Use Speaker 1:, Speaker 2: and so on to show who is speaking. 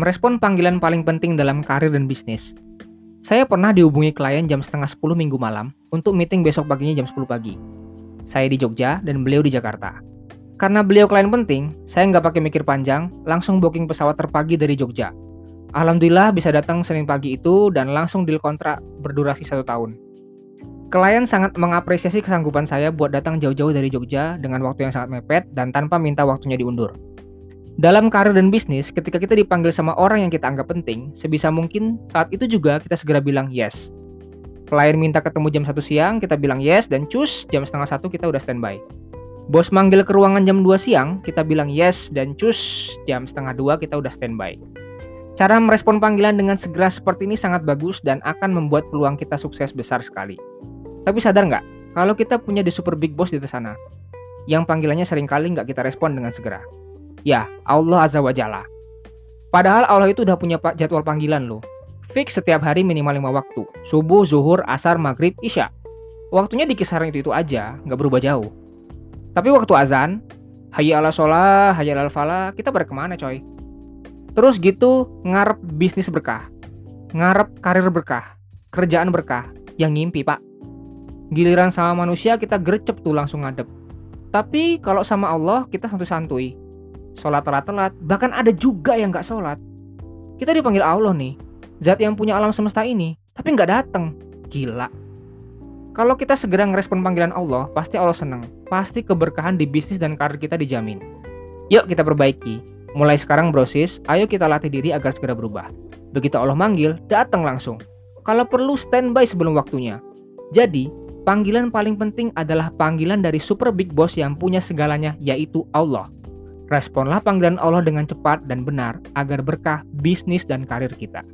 Speaker 1: Merespon panggilan paling penting dalam karir dan bisnis. Saya pernah dihubungi klien jam setengah 10 minggu malam untuk meeting besok paginya jam 10 pagi. Saya di Jogja dan beliau di Jakarta. Karena beliau klien penting, saya nggak pakai mikir panjang, langsung booking pesawat terpagi dari Jogja. Alhamdulillah bisa datang Senin pagi itu dan langsung deal kontrak berdurasi satu tahun. Klien sangat mengapresiasi kesanggupan saya buat datang jauh-jauh dari Jogja dengan waktu yang sangat mepet dan tanpa minta waktunya diundur. Dalam karir dan bisnis, ketika kita dipanggil sama orang yang kita anggap penting, sebisa mungkin saat itu juga kita segera bilang yes. Klien minta ketemu jam 1 siang, kita bilang yes, dan cus, jam setengah satu kita udah standby. Bos manggil ke ruangan jam 2 siang, kita bilang yes, dan cus, jam setengah dua kita udah standby. Cara merespon panggilan dengan segera seperti ini sangat bagus dan akan membuat peluang kita sukses besar sekali. Tapi sadar nggak, kalau kita punya di super big boss di sana, yang panggilannya sering kali nggak kita respon dengan segera. Ya, Allah Azza wa Jalla. Padahal Allah itu udah punya jadwal panggilan loh. Fix setiap hari minimal 5 waktu. Subuh, zuhur, asar, maghrib, isya. Waktunya di kisaran itu-itu aja, nggak berubah jauh. Tapi waktu azan, hayya ala sholah, hayya ala falah, kita pada ke mana coy? Terus gitu ngarep bisnis berkah. Ngarep karir berkah. Kerjaan berkah. Yang ngimpi pak. Giliran sama manusia kita gercep tuh langsung ngadep. Tapi kalau sama Allah kita santuy-santuy sholat telat-telat, bahkan ada juga yang nggak sholat. Kita dipanggil Allah nih, zat yang punya alam semesta ini, tapi nggak datang. Gila. Kalau kita segera ngerespon panggilan Allah, pasti Allah seneng. Pasti keberkahan di bisnis dan karir kita dijamin. Yuk kita perbaiki. Mulai sekarang brosis, ayo kita latih diri agar segera berubah. Begitu Allah manggil, datang langsung. Kalau perlu standby sebelum waktunya. Jadi, panggilan paling penting adalah panggilan dari super big boss yang punya segalanya, yaitu Allah. Responlah panggilan Allah dengan cepat dan benar agar berkah bisnis dan karir kita.